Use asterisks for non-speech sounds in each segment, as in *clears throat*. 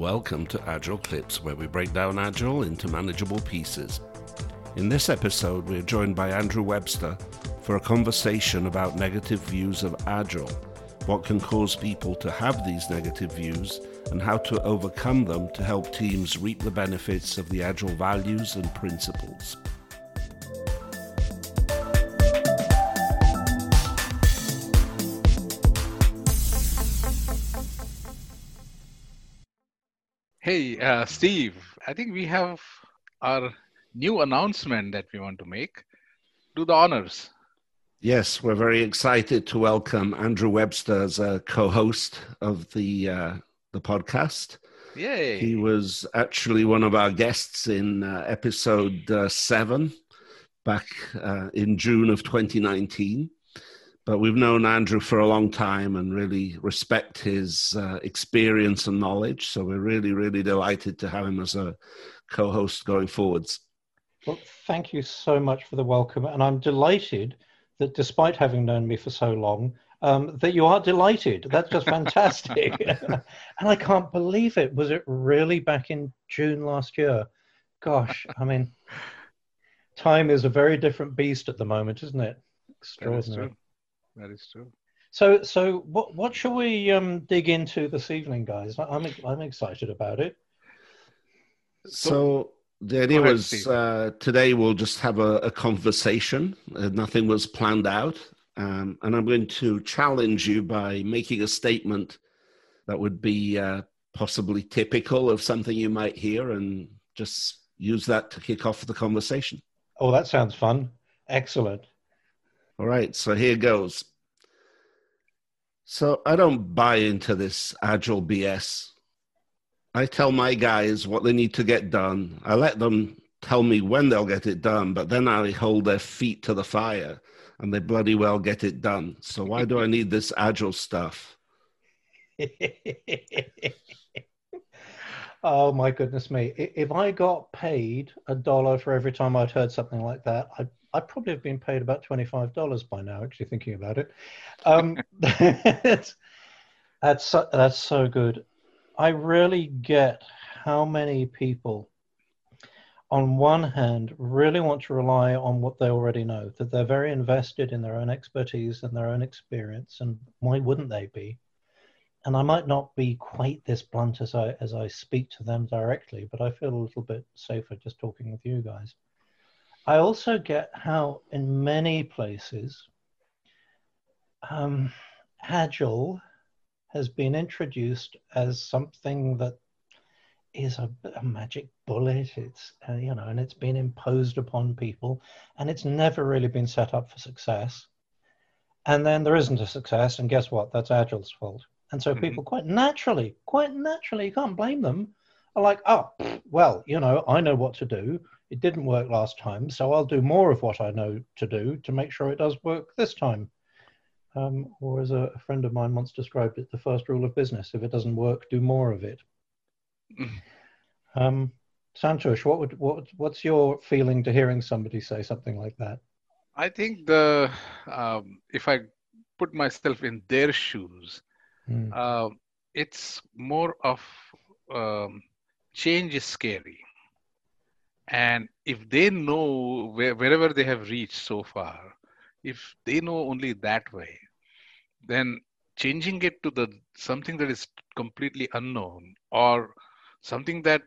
Welcome to Agile Clips, where we break down Agile into manageable pieces. In this episode, we are joined by Andrew Webster for a conversation about negative views of Agile, what can cause people to have these negative views, and how to overcome them to help teams reap the benefits of the Agile values and principles. Hey, uh, Steve, I think we have our new announcement that we want to make. Do the honors. Yes, we're very excited to welcome Andrew Webster as a co-host of the uh, the podcast. Yay! He was actually one of our guests in uh, episode uh, seven back uh, in June of 2019 but we've known Andrew for a long time and really respect his uh, experience and knowledge. So we're really, really delighted to have him as a co host going forwards. Well, thank you so much for the welcome. And I'm delighted that despite having known me for so long, um, that you are delighted. That's just fantastic. *laughs* *laughs* and I can't believe it. Was it really back in June last year? Gosh, I mean, time is a very different beast at the moment, isn't it? Extraordinary. That is true. So, so what what shall we um, dig into this evening, guys? I'm I'm excited about it. So the idea ahead, was uh, today we'll just have a, a conversation. Uh, nothing was planned out, um, and I'm going to challenge you by making a statement that would be uh, possibly typical of something you might hear, and just use that to kick off the conversation. Oh, that sounds fun! Excellent. All right, so here goes. So I don't buy into this agile BS. I tell my guys what they need to get done. I let them tell me when they'll get it done, but then I hold their feet to the fire and they bloody well get it done. So why do I need this agile stuff? *laughs* oh my goodness me. If I got paid a dollar for every time I'd heard something like that, I'd I probably have been paid about $25 by now, actually thinking about it. Um, *laughs* *laughs* that's, so, that's so good. I really get how many people, on one hand, really want to rely on what they already know, that they're very invested in their own expertise and their own experience, and why wouldn't they be? And I might not be quite this blunt as I as I speak to them directly, but I feel a little bit safer just talking with you guys. I also get how, in many places, um, Agile has been introduced as something that is a, a magic bullet. It's uh, you know, and it's been imposed upon people, and it's never really been set up for success. And then there isn't a success, and guess what? That's Agile's fault. And so mm-hmm. people quite naturally, quite naturally, you can't blame them, are like, oh, well, you know, I know what to do it didn't work last time, so I'll do more of what I know to do to make sure it does work this time. Um, or as a, friend of mine once described it, the first rule of business: if it doesn't work, do more of it. *clears throat* um, Santosh, what would what what's your feeling to hearing somebody say something like that? I think the um, if I put myself in their shoes, mm. uh, it's more of um, change is scary and if they know where, wherever they have reached so far if they know only that way then changing it to the something that is completely unknown or something that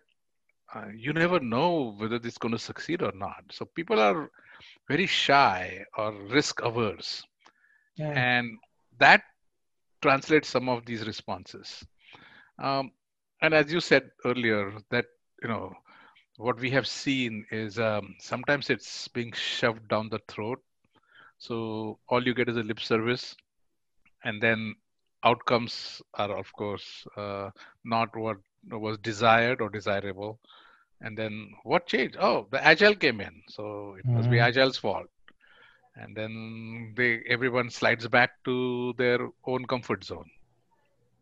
uh, you never know whether it's going to succeed or not. So people are very shy or risk averse. Yeah. and that translates some of these responses. Um, and as you said earlier that you know what we have seen is um, sometimes it's being shoved down the throat. So all you get is a lip service, and then outcomes are, of course, uh, not what was desired or desirable. And then what changed? Oh, the agile came in, so it mm-hmm. must be mm-hmm. agile's fault. And then they everyone slides back to their own comfort zone.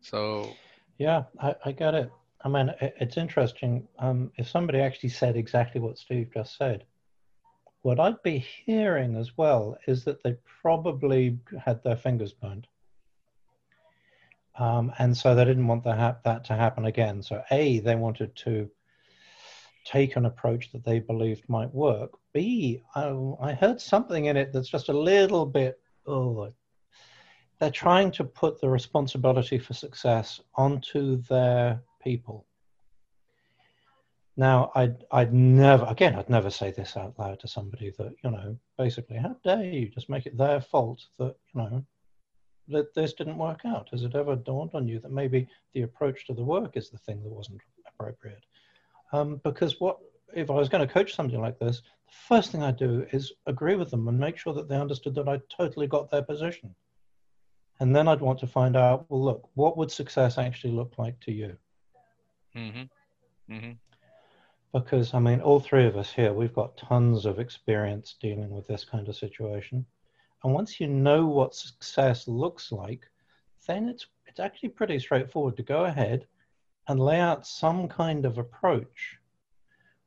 So yeah, I, I get it. I mean, it's interesting. Um, if somebody actually said exactly what Steve just said, what I'd be hearing as well is that they probably had their fingers burned. Um, and so they didn't want ha- that to happen again. So, A, they wanted to take an approach that they believed might work. B, I, I heard something in it that's just a little bit, oh, they're trying to put the responsibility for success onto their people. Now, I'd, I'd never, again, I'd never say this out loud to somebody that, you know, basically, how dare you just make it their fault that, you know, that this didn't work out? Has it ever dawned on you that maybe the approach to the work is the thing that wasn't appropriate? Um, because what, if I was going to coach somebody like this, the first thing I do is agree with them and make sure that they understood that I totally got their position. And then I'd want to find out, well, look, what would success actually look like to you? Mm-hmm. Mm-hmm. Because, I mean, all three of us here, we've got tons of experience dealing with this kind of situation. And once you know what success looks like, then it's, it's actually pretty straightforward to go ahead and lay out some kind of approach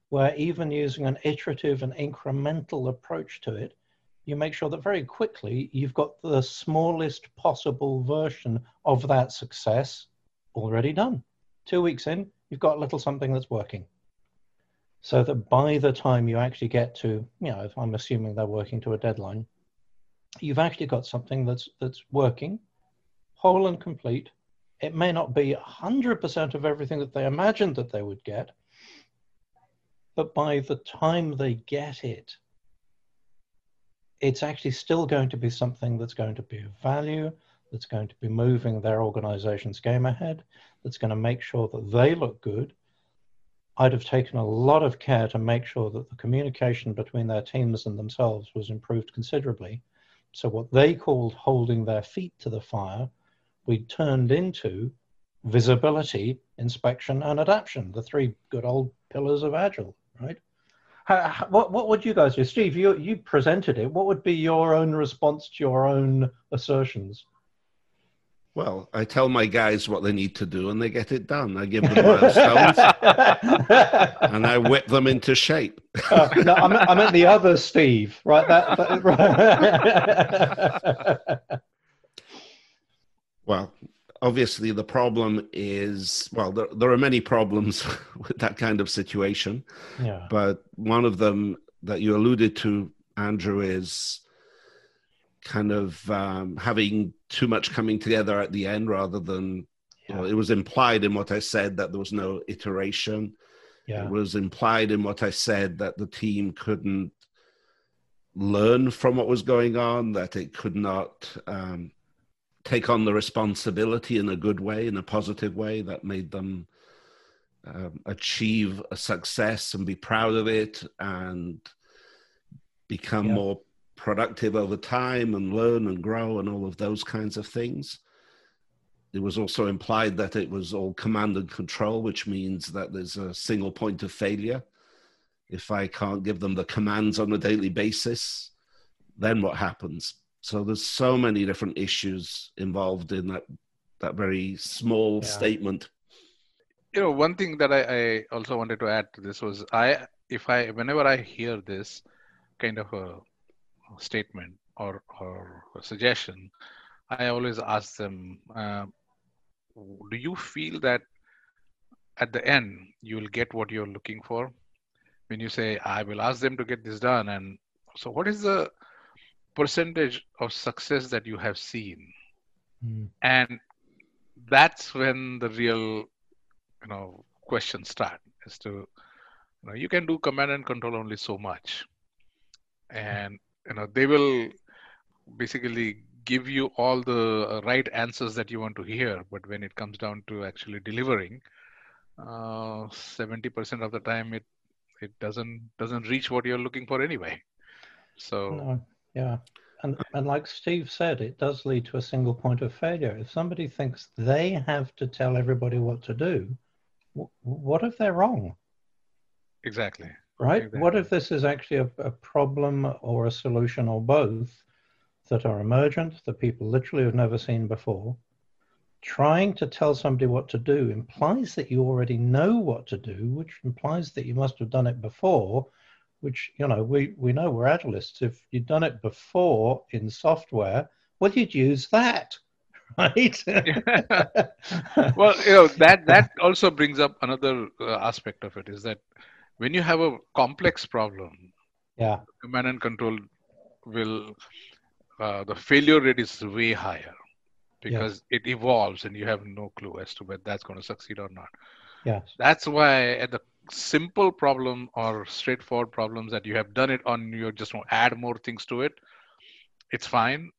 where even using an iterative and incremental approach to it, you make sure that very quickly you've got the smallest possible version of that success already done. Two weeks in, you've got a little something that's working. So that by the time you actually get to, you know, if I'm assuming they're working to a deadline, you've actually got something that's that's working, whole and complete. It may not be 100% of everything that they imagined that they would get, but by the time they get it, it's actually still going to be something that's going to be of value, that's going to be moving their organization's game ahead, that's going to make sure that they look good. I'd have taken a lot of care to make sure that the communication between their teams and themselves was improved considerably. So, what they called holding their feet to the fire, we turned into visibility, inspection, and adaptation, the three good old pillars of Agile, right? How, what what would you guys do, Steve? You you presented it. What would be your own response to your own assertions? Well, I tell my guys what they need to do, and they get it done. I give them milestones, *laughs* and I whip them into shape. uh, no, I meant, I meant the other Steve, right? That, that right. *laughs* well, obviously the problem is well there, there are many problems *laughs* with that kind of situation yeah. but one of them that you alluded to andrew is kind of um, having too much coming together at the end rather than yeah. know, it was implied in what i said that there was no iteration yeah. it was implied in what i said that the team couldn't learn from what was going on that it could not um, take on the responsibility in a good way, in a positive way that made them um, achieve a success and be proud of it and become yeah. more productive over time and learn and grow and all of those kinds of things. It was also implied that it was all command and control, which means that there's a single point of failure. If I can't give them the commands on a daily basis, then what happens? So there's so many different issues involved in that that very small yeah. statement. You know, one thing that I, I also wanted to add to this was I if I whenever I hear this kind of a statement or or suggestion, I always ask them, uh, do you feel that at the end you will get what you're looking for? When you say, I will ask them to get this done, and so what is the percentage of success that you have seen mm. and that's when the real you know questions start as to you know you can do command and control only so much and you know they will basically give you all the right answers that you want to hear but when it comes down to actually delivering uh, 70% of the time it it doesn't doesn't reach what you're looking for anyway so no. Yeah. And, and like Steve said, it does lead to a single point of failure. If somebody thinks they have to tell everybody what to do, what if they're wrong? Exactly. Right? What if this is actually a, a problem or a solution or both that are emergent, that people literally have never seen before? Trying to tell somebody what to do implies that you already know what to do, which implies that you must have done it before, which you know we we know we're agilists. If you'd done it before in software, well, you'd use that, *laughs* right? *laughs* *laughs* well, you know that that also brings up another uh, aspect of it is that when you have a complex problem, yeah, command and control will uh, the failure rate is way higher because yes. it evolves and you have no clue as to whether that's going to succeed or not. Yes. That's why at the simple problem or straightforward problems that you have done it on, you just want to add more things to it, it's fine.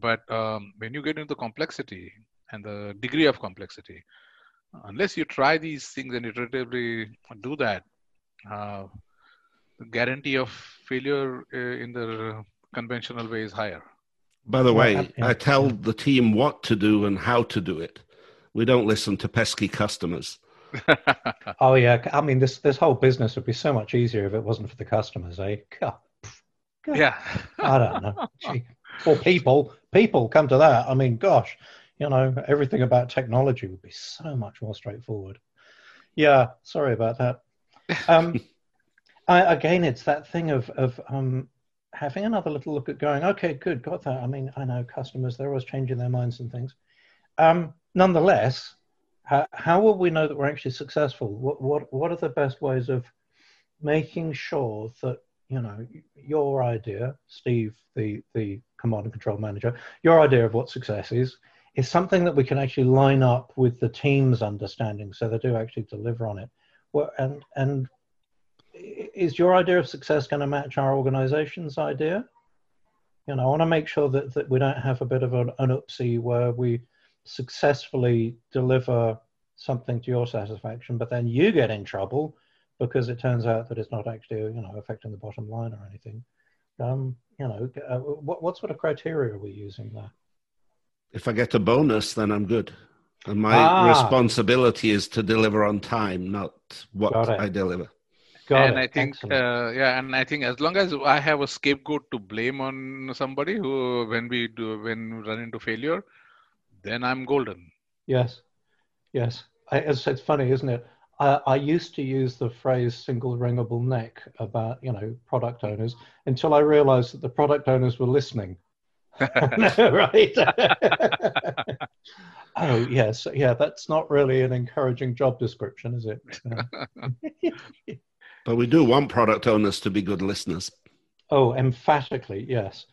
But um, when you get into the complexity and the degree of complexity, unless you try these things and iteratively do that, the guarantee of failure uh, in the conventional way is higher. By the way, I tell the team what to do and how to do it. We don't listen to pesky customers. *laughs* oh yeah, I mean this this whole business would be so much easier if it wasn't for the customers, eh? God. Yeah. I don't know. *laughs* Gee. Or people, people come to that. I mean, gosh, you know, everything about technology would be so much more straightforward. Yeah, sorry about that. Um, *laughs* I, again, it's that thing of of um, having another little look at going, okay, good, got that. I mean, I know customers, they're always changing their minds and things. Um, nonetheless, how, how will we know that we're actually successful? What, what, what are the best ways of making sure that, you know, your idea, Steve, the, the command and control manager, your idea of what success is, is something that we can actually line up with the team's understanding so they do actually deliver on it. And, and is your idea of success going to match our organization's idea? You know, I want to make sure that, that we don't have a bit of an, an oopsie where we successfully deliver something to your satisfaction, but then you get in trouble because it turns out that it's not actually, you know, affecting the bottom line or anything. Um, you know, uh, what, what sort of criteria are we using there? If I get a bonus, then I'm good. And my ah. responsibility is to deliver on time, not what I deliver. Got and it. I think, uh, yeah, and I think as long as I have a scapegoat to blame on somebody who, when we do, when we run into failure, then I'm golden. Yes, yes. I, it's, it's funny, isn't it? I, I used to use the phrase "single wringable neck" about you know product owners until I realised that the product owners were listening. *laughs* *laughs* right? *laughs* oh yes, yeah. That's not really an encouraging job description, is it? *laughs* But we do want product owners to be good listeners. Oh, emphatically, yes.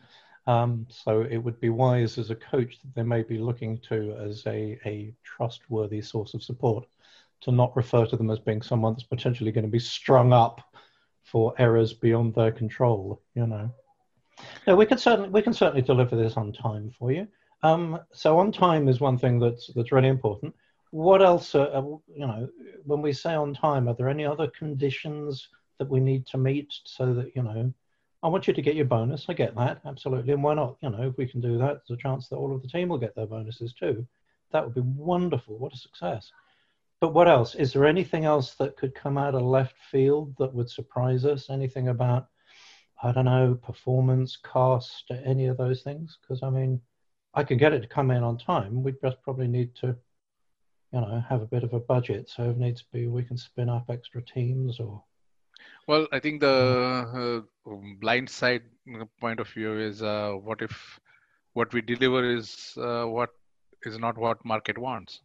Um, so it would be wise as a coach that they may be looking to as a, a trustworthy source of support to not refer to them as being someone that's potentially going to be strung up for errors beyond their control, you know. No, we can certainly we can certainly deliver this on time for you. Um, so on time is one thing that's that's really important what else, uh, you know, when we say on time, are there any other conditions that we need to meet so that, you know, I want you to get your bonus. I get that, absolutely. And why not? You know, if we can do that, there's a chance that all of the team will get their bonuses too. That would be wonderful. What a success. But what else? Is there anything else that could come out of left field that would surprise us? Anything about, I don't know, performance, cost, any of those things? Because I mean, I can get it to come in on time. We just probably need to you know have a bit of a budget. So if needs to be we can spin up extra teams or well i think the uh, blind side point of view is uh, what if what we deliver is uh, what is not what market wants?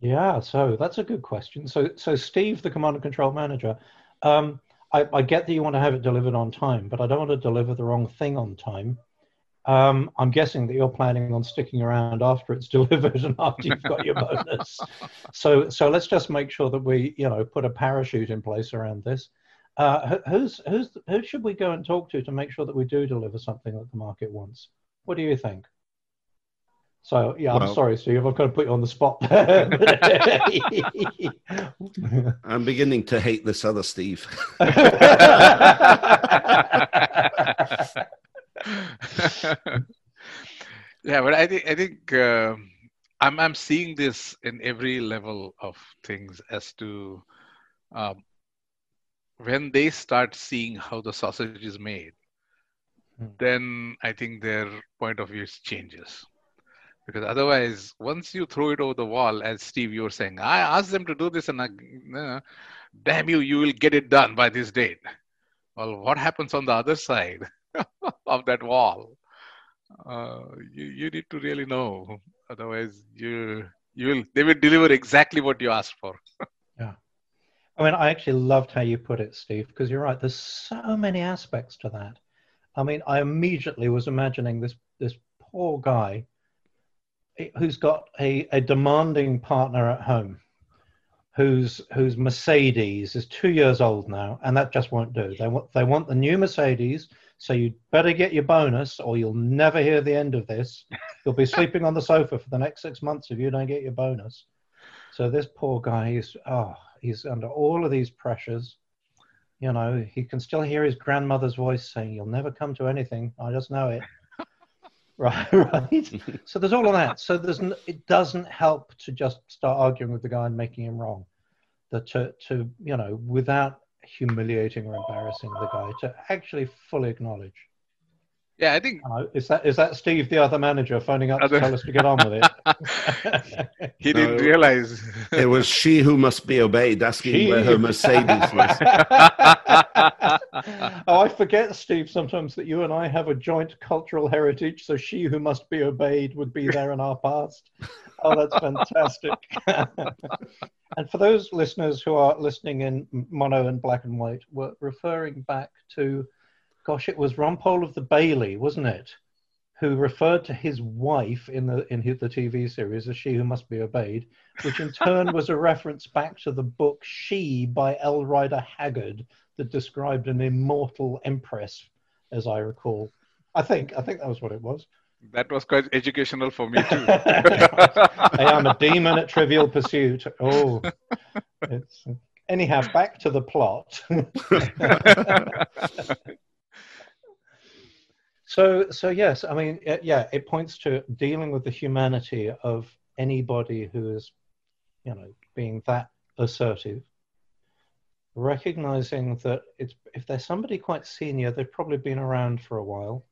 Yeah so that's a good question. So so steve the command and control manager um, I, I get that you want to have it delivered on time but i don't want to deliver the wrong thing on time um, I'm guessing that you're planning on sticking around after it's *laughs* delivered and after you've got your bonus. so, so let's just make sure that we, you know, put a parachute in place around this. Uh, who's who's who should we go and talk to to make sure that we do deliver something that the market wants? What do you think? So yeah, well, I'm sorry, Steve. I've got to put you on the spot. *laughs* *laughs* I'm beginning to hate this other Steve. *laughs* yeah, but I think I think uh, I'm I'm seeing this in every level of things as to um, when they start seeing how the sausage is made, mm. then I think their point of view changes. Because otherwise, once you throw it over the wall, as Steve, you were saying, I asked them to do this, and I, uh, damn you, you will get it done by this date. Well, what happens on the other side? *laughs* of that wall. Uh, you, you need to really know Otherwise, you you will they will deliver exactly what you asked for. *laughs* yeah. I mean, I actually loved how you put it, Steve, because you're right. There's so many aspects to that. I mean, I immediately was imagining this this poor guy who's got a, a demanding partner at home whose whose Mercedes is two years old now, and that just won't do. They want they want the new Mercedes, so you'd better get your bonus, or you'll never hear the end of this. You'll be sleeping on the sofa for the next six months if you don't get your bonus. So this poor guy is oh he's under all of these pressures. You know, he can still hear his grandmother's voice saying, "You'll never come to anything. I just know it." *laughs* right, right. so there's all of that. So there's it doesn't help to just start arguing with the guy and making him wrong. That to to you know without humiliating or embarrassing the guy to actually fully acknowledge yeah, I think uh, is that is that Steve, the other manager, phoning up other... to tell us to get on with it? *laughs* he no, didn't realize it was she who must be obeyed. Asking she... where her Mercedes was. *laughs* oh, I forget, Steve, sometimes that you and I have a joint cultural heritage. So she who must be obeyed would be there in our past. Oh, that's fantastic. *laughs* and for those listeners who are listening in mono and black and white, we're referring back to gosh, it was Rumpole of the Bailey, wasn't it? Who referred to his wife in the in the TV series as she who must be obeyed, which in turn was a reference back to the book She by L. Rider Haggard that described an immortal empress, as I recall. I think I think that was what it was. That was quite educational for me too. *laughs* I am a demon at Trivial Pursuit. Oh, it's anyhow. Back to the plot. *laughs* So, so yes, I mean, yeah, it points to dealing with the humanity of anybody who is, you know, being that assertive. Recognizing that it's if they're somebody quite senior, they've probably been around for a while,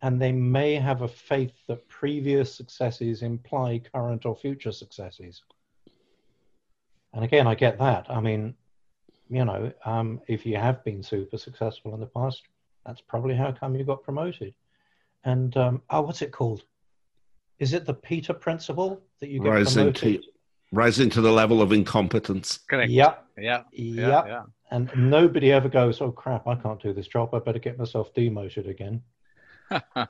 and they may have a faith that previous successes imply current or future successes. And again, I get that. I mean, you know, um, if you have been super successful in the past, that's probably how come you got promoted. And um, oh, what's it called? Is it the Peter principle that you get rising promoted? To, rising to the level of incompetence. Correct. Yeah. Yeah. Yeah. yeah. And nobody ever goes, oh crap, I can't do this job. I better get myself demoted again. *laughs* so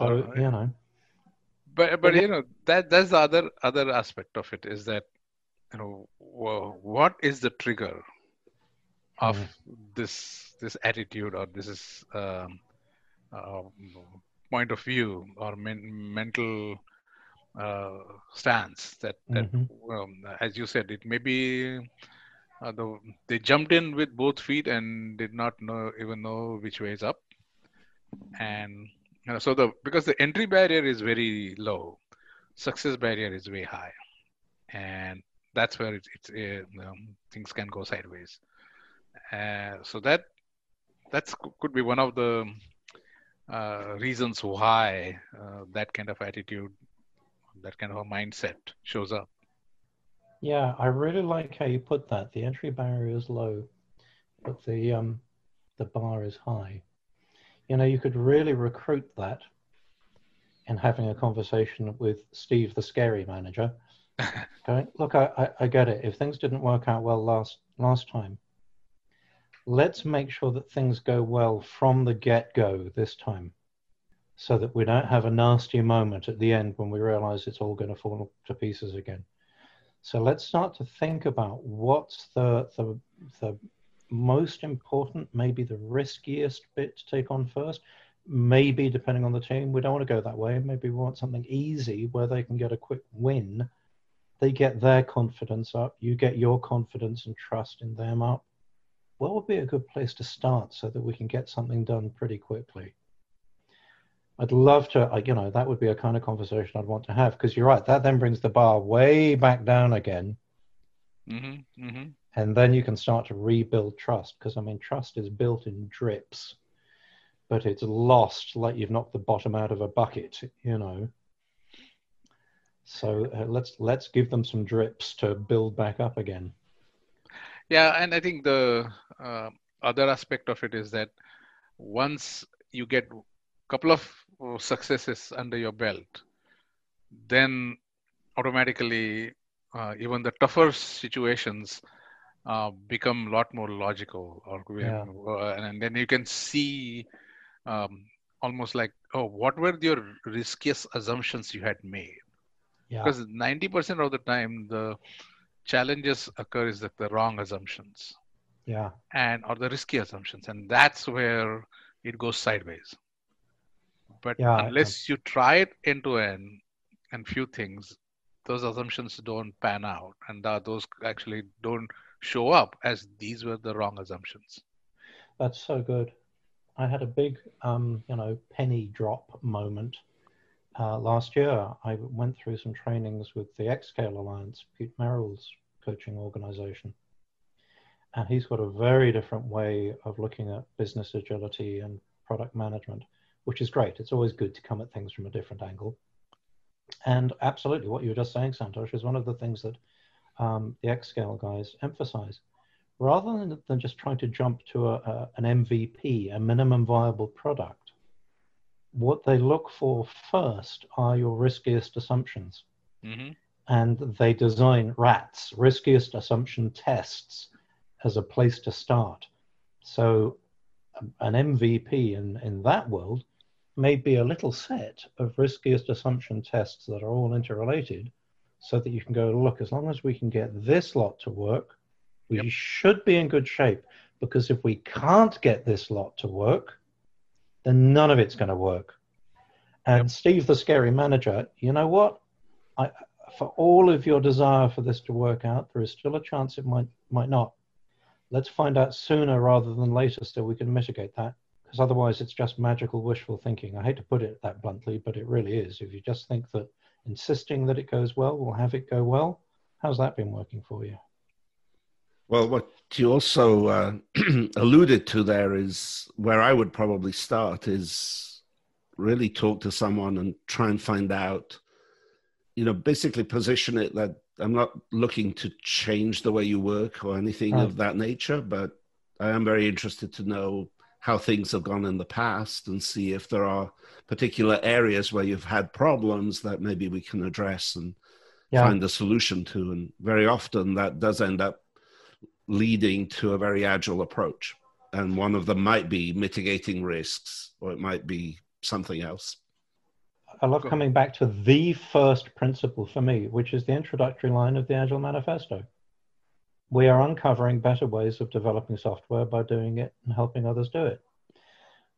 right. you know. But but you know that that's the other other aspect of it is that you know what is the trigger of mm. this this attitude or this is um, uh, point of view or men- mental uh, stance that that mm-hmm. um, as you said it may be uh, the, they jumped in with both feet and did not know even know which way is up and you know, so the because the entry barrier is very low success barrier is way high and that's where it's, it's uh, um, things can go sideways uh, so that that's could be one of the uh, reasons why uh, that kind of attitude, that kind of a mindset shows up. Yeah, I really like how you put that. The entry barrier is low, but the um, the bar is high. You know, you could really recruit that in having a conversation with Steve, the scary manager. *laughs* okay, look, I, I, I get it. If things didn't work out well last last time, let's make sure that things go well from the get go this time so that we don't have a nasty moment at the end when we realize it's all going to fall to pieces again. So let's start to think about what's the, the, the most important, maybe the riskiest bit to take on first. Maybe, depending on the team, we don't want to go that way. Maybe we want something easy where they can get a quick win. They get their confidence up, you get your confidence and trust in them up what would be a good place to start so that we can get something done pretty quickly? I'd love to, you know, that would be a kind of conversation I'd want to have because you're right. That then brings the bar way back down again. Mm-hmm, mm-hmm. And then you can start to rebuild trust because, I mean, trust is built in drips, but it's lost like you've knocked the bottom out of a bucket, you know. So uh, let's let's give them some drips to build back up again. Yeah, and I think the uh, other aspect of it is that once you get a couple of uh, successes under your belt, then automatically uh, even the tougher situations uh, become a lot more logical or yeah. uh, and then you can see um, almost like oh what were your riskiest assumptions you had made yeah. because 90% of the time the challenges occur is that the wrong assumptions yeah. And or the risky assumptions and that's where it goes sideways. But yeah, unless you try it end to end and few things those assumptions don't pan out and those actually don't show up as these were the wrong assumptions. That's so good. I had a big um, you know penny drop moment uh, last year. I went through some trainings with the xscale alliance pete Merel's coaching organization and he's got a very different way of looking at business agility and product management which is great it's always good to come at things from a different angle and absolutely, what you were just saying, Santosh, is one of the things that um, the Xscale guys emphasize. Rather than, than just trying to jump to a, a, an MVP, a minimum viable product, what they look for first are your riskiest assumptions. Mm-hmm. And they design RATs, riskiest assumption tests, as a place to start. So, um, an MVP in, in that world may be a little set of riskiest assumption tests that are all interrelated so that you can go, look, as long as we can get this lot to work, we yep. should be in good shape. Because if we can't get this lot to work, then none of it's going to work. And yep. Steve, the scary manager, you know what? I, for all of your desire for this to work out, there is still a chance it might might not. Let's find out sooner rather than later so we can mitigate that because otherwise it's just magical wishful thinking. I hate to put it that bluntly, but it really is. If you just think that insisting that it goes well will have it go well, how's that been working for you? Well, what you also uh, *clears throat* alluded to there is where I would probably start is really talk to someone and try and find out, you know, basically position it that I'm not looking to change the way you work or anything right. of that nature, but I am very interested to know how things have gone in the past and see if there are particular areas where you've had problems that maybe we can address and yeah. find a solution to. And very often that does end up leading to a very agile approach. And one of them might be mitigating risks, or it might be something else. I love coming back to the first principle for me, which is the introductory line of the Agile Manifesto we are uncovering better ways of developing software by doing it and helping others do it.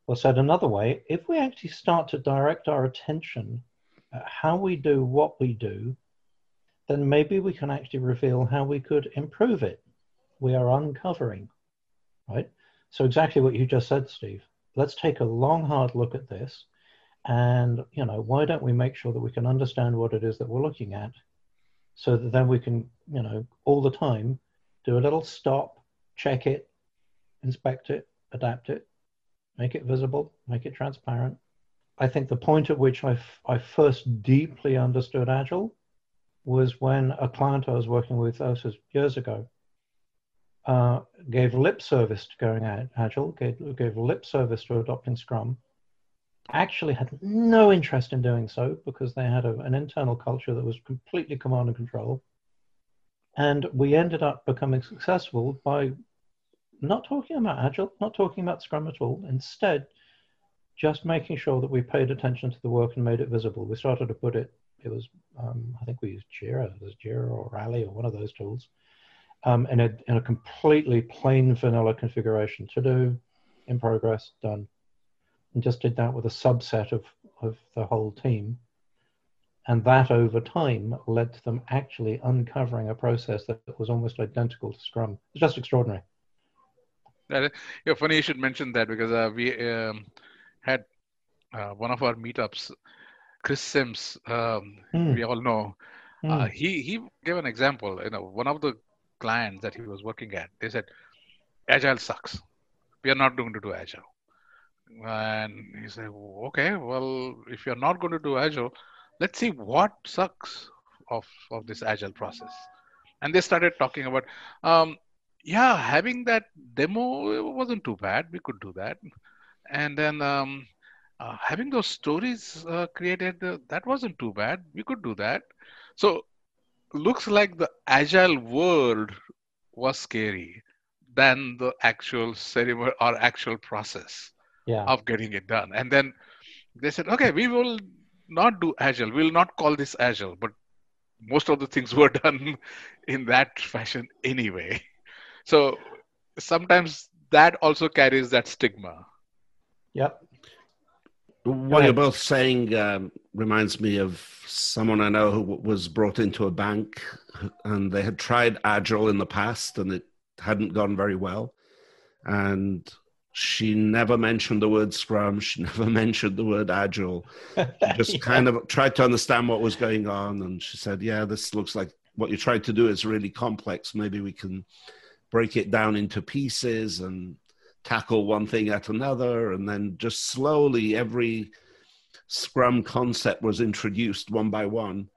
Or said another way, if we actually start to direct our attention at how we do what we do, then maybe we can actually reveal how we could improve it. We are uncovering, right? So exactly what you just said, Steve. Let's take a long, hard look at this. And, you know, why don't we make sure that we can understand what it is that we're looking at so that then we can, you know, all the time do a little stop, check it, inspect it, adapt it, make it visible, make it transparent. I think the point at which I, f- I first deeply understood Agile was when a client I was working with us years ago uh, gave lip service to going Agile, gave, gave lip service to adopting Scrum, actually had no interest in doing so because they had a, an internal culture that was completely command and control and we ended up becoming successful by not talking about Agile, not talking about Scrum at all. Instead, just making sure that we paid attention to the work and made it visible. We started to put it, it was, um, I think we used Jira, there's Jira or Rally or one of those tools, um, in, a, in a completely plain vanilla configuration to do, in progress, done. And just did that with a subset of, of the whole team. And that over time led to them actually uncovering a process that was almost identical to Scrum. It's just extraordinary. Yeah, funny you should mention that because uh, we um, had uh, one of our meetups, Chris Sims, um, mm. we all know. Mm. Uh, he he gave an example. You know, one of the clients that he was working at, they said, "Agile sucks. We are not going to do Agile." And he said, "Okay, well, if you're not going to do Agile, let's see what sucks of, of this agile process. And they started talking about, um, yeah, having that demo wasn't too bad. We could do that. And then um, uh, having those stories uh, created, uh, that wasn't too bad. We could do that. So, looks like the agile world was scary than the actual ceremony or actual process yeah. of getting it done. And then they said, okay, we will not do agile. We will not call this agile, but most of the things *laughs* were done in that fashion anyway. So sometimes that also carries that stigma. Yep. What you're both saying um, reminds me of someone I know who was brought into a bank and they had tried Agile in the past and it hadn't gone very well. And she never mentioned the word Scrum. She *laughs* never mentioned the word Agile. She *laughs* just yeah. kind of tried to understand what was going on. And she said, Yeah, this looks like what you're trying to do is really complex. Maybe we can break it down into pieces and tackle one thing at another. And then just slowly, every Scrum concept was introduced one by one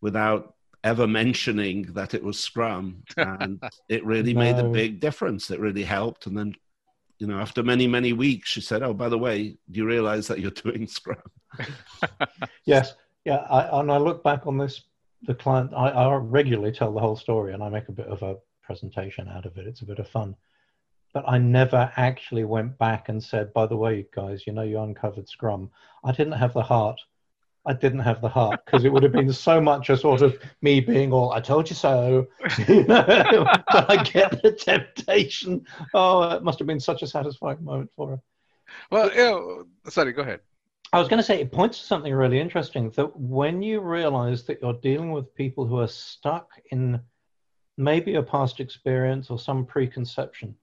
without ever mentioning that it was Scrum. *laughs* And it really no. made a big difference. It really helped. And then, you know, after many, many weeks, she said, Oh, by the way, do you realize that you're *laughs* doing Scrum? *laughs* yes. Yeah. I, and I look back on this, the client, I, I regularly tell the whole story and I make a bit of a presentation out of it. It's a bit of fun. But I never actually went back and said, by the way, guys, you know, you uncovered Scrum. I didn't have the heart. I didn't have the heart because it would have been so much a sort of me being all, I told you so. *laughs* you know, I get the temptation. Oh, it must have been such a satisfying moment for her. Well, yeah, sorry, go ahead. I was going to say it points to something really interesting that when you realize that you're dealing with people who are stuck in maybe a past experience or some preconception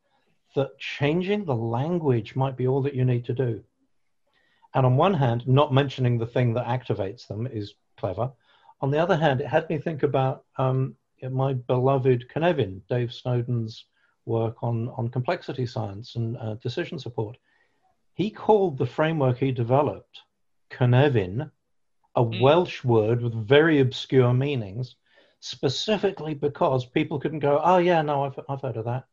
that changing the language might be all that you need to do. And on one hand, not mentioning the thing that activates them is clever. On the other hand, it had me think about um, my beloved Cynefin, Dave Snowden's work on, on complexity science and uh, decision support. He called the framework he developed Cynefin, a mm. Welsh word with very obscure meanings, specifically because people couldn't go, oh, yeah, no, I've, I've heard of that.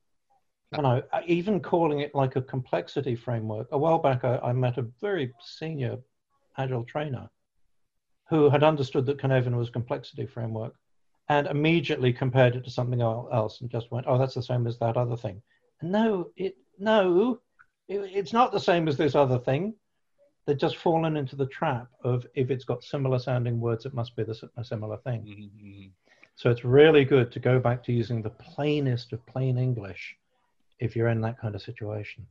You know, uh, even calling it like a complexity framework. A while back, I, I met a very senior agile trainer who had understood that Cynefin was complexity framework and immediately compared it to something else and just went, oh, that's the same as that other thing. No, it no, it, it's not the same as this other thing. They've just fallen into the trap of if it's got similar sounding words, it must be the, a similar thing. Mm-hmm. So it's really good to go back to using the plainest of plain English if you're in that kind of situation.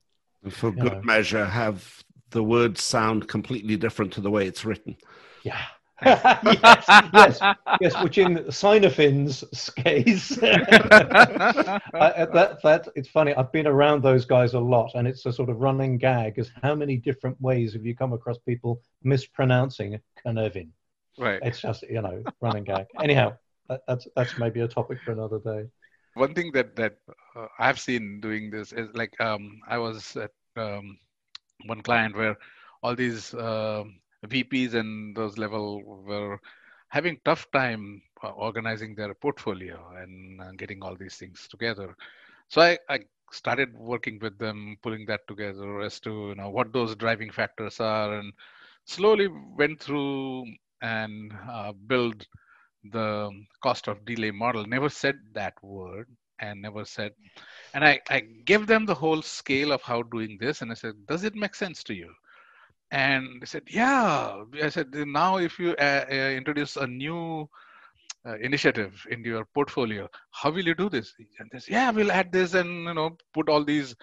For you good know. measure, have the words sound completely different to the way it's written. Yeah. yes, *laughs* yes, yes, which in Cynefin's case, *laughs* I, uh, that, that, it's funny. I've been around those guys a lot, and it's a sort of running gag is how many different ways have you come across people mispronouncing Cynefin? Right. It's just, you know, running gag. Anyhow, that's that's maybe a topic for another day. One thing that that uh, I've seen doing this is like um, I was at um, one client where all these uh, VPs and those level were having tough time uh, organizing their portfolio and uh, getting all these things together. So I, I started working with them, pulling that together as to you know what those driving factors are, and slowly went through and uh, build the cost of delay model. Never said that word and never said and I, I gave them the whole scale of how doing this and i said does it make sense to you? And they said yeah. I said now if you uh, uh, introduce a new uh, initiative into your portfolio how will you do this? And they said yeah we'll add this and you know put all these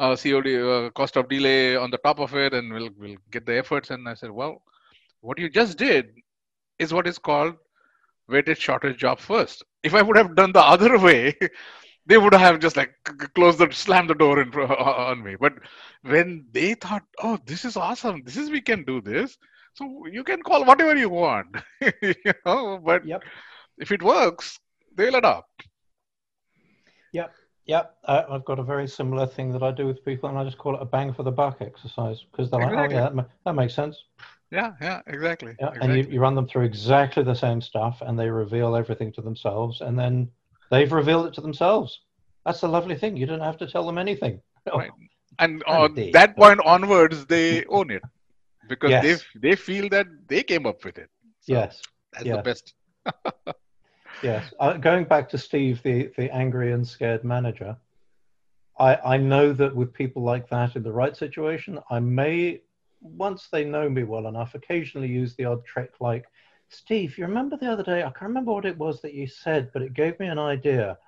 uh, cod uh, cost of delay on the top of it and we'll, we'll get the efforts. And i said well what you just did is what is called weighted shortest job first. If I would have done the other *laughs* way, they would have just like closed the slammed the door in, *laughs* on me. But when they thought, oh, this is awesome, this is we can do this, so you can call whatever you want, *laughs* you know. But yep. if it works, they'll adopt. Yep. Yep, uh, I've got a very similar thing that I do with people, and I just call it a bang for the buck exercise because they're exactly. like, "Oh yeah, that, that makes sense." Yeah, yeah, exactly. Yeah, exactly. and you, you run them through exactly the same stuff, and they reveal everything to themselves, and then they've revealed it to themselves. That's the lovely thing. You don't have to tell them anything. *laughs* Right. And *laughs* on that point onwards, they *laughs* own it. because Yes. they they feel that they came up with it. So yes, that's yeah. the best. yes. Uh, going back to Steve, the the angry and scared manager, I I know that with people like that in the right situation, I may once they know me well enough, occasionally use the odd trick like, Steve, you remember the other day? I can't remember what it was that you said, but it gave me an idea.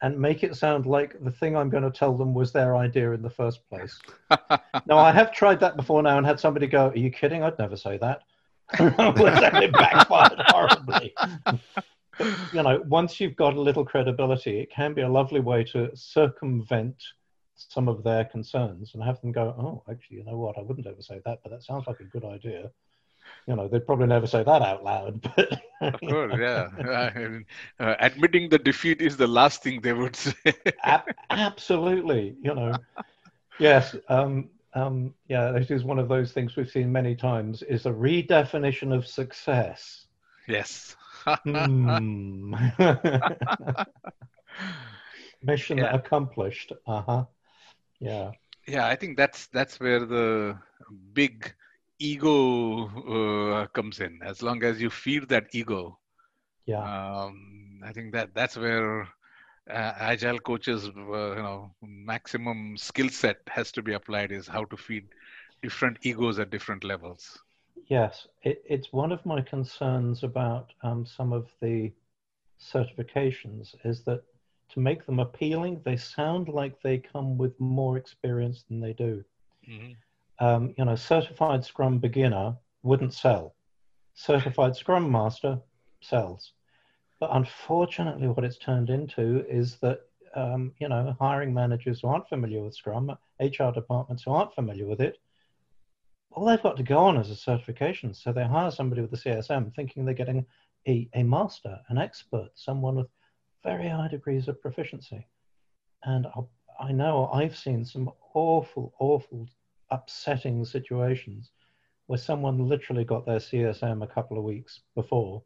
And make it sound like the thing I'm going to tell them was their idea in the first place. *laughs* now, I have tried that before now and had somebody go, Are you kidding? I'd never say that. *laughs* it backfired horribly. you know, once you've got a little credibility, it can be a lovely way to circumvent some of their concerns and have them go, Oh, actually, you know what? I wouldn't ever say that, but that sounds like a good idea. You know, they'd probably never say that out loud, *laughs* but Of course, yeah. I mean, uh, admitting the defeat is the last thing they would say. Ab- absolutely you know yes um um yeah it is one of those things we've seen many times is a redefinition of success yes. Hmm. *laughs* mission Yeah. accomplished uh-huh yeah. Yeah i think that's that's where the big ego uh, comes in. As long as you feed that ego yeah. um, i think that that's where uh, agile coaches uh, you know maximum skill set has to be applied is how to feed different egos at different levels. Yes, it, it's one of my concerns about um, some of the certifications is that to make them appealing, they sound like they come with more experience than they do. Mhm. Um, you know, certified Scrum beginner wouldn't sell. Certified *laughs* Scrum Master sells. But unfortunately, what it's turned into is that, um, you know, hiring managers who aren't familiar with Scrum, HR departments who aren't familiar with it, all they've got to go on is a certification. So they hire somebody with a CSM thinking they're getting a, a master, an expert, someone with very high degrees of proficiency. And I, I know I've seen some awful, awful, upsetting situations where someone literally got their CSM a couple of weeks before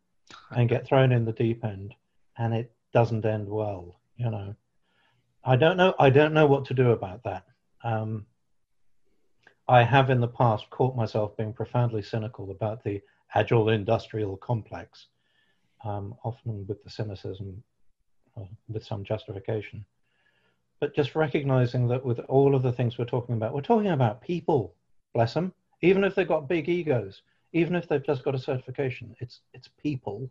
and get thrown in the deep end and it doesn't end well, you know. I don't know I don't know what to do about that. Um, I have in the past caught myself being profoundly cynical about the agile industrial complex, um, often with the cynicism, with some justification. But just recognizing that with all of the things we're talking about, we're talking about people, bless them, even if they've got big egos, even if they've just got a certification, it's, it's people.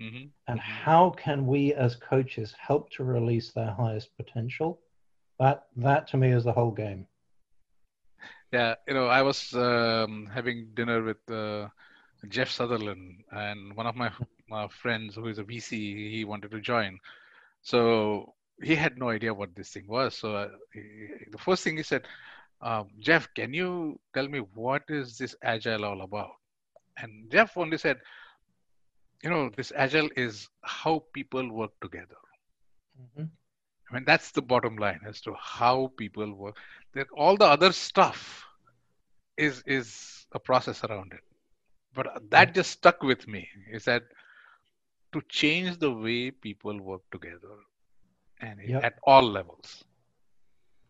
Mhm. And how can we as coaches help to release their highest potential? That, that to me is the whole game. Yeah, you know, I was um, having dinner with uh, Jeff Sutherland, and one of my uh, friends who is a VC, he wanted to join. So he had no idea what this thing was. So uh, he, the first thing he said, um, Jeff, can you tell me what is this agile all about? And Jeff only said, you know, this agile is how people work together. Mhm. I mean, that's the bottom line as to how people work. That all the other stuff is is a process around it. But that just stuck with me. Is that to change the way people work together, and Yep. at all levels.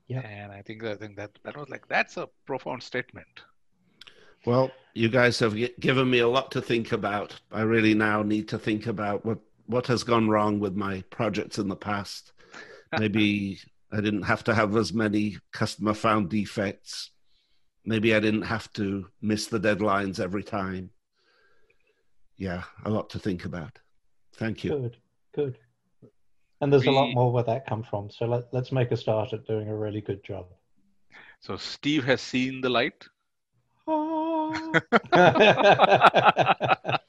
Yeah. And I think I think that that was like that's a profound statement. Well, you guys have given me a lot to think about. I really now need to think about what, what has gone wrong with my projects in the past. *laughs* Maybe I didn't have to have as many customer found defects. Maybe I didn't have to miss the deadlines every time. Yeah, a lot to think about. Thank you. Good, good. And there's a lot more where that come from. So let, let's make a start at doing a really good job. So Steve has seen the light. Oh. *laughs* that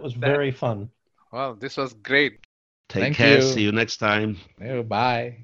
was very fun. Well, this was great. Take Thank care. you. See you next time. Oh, bye.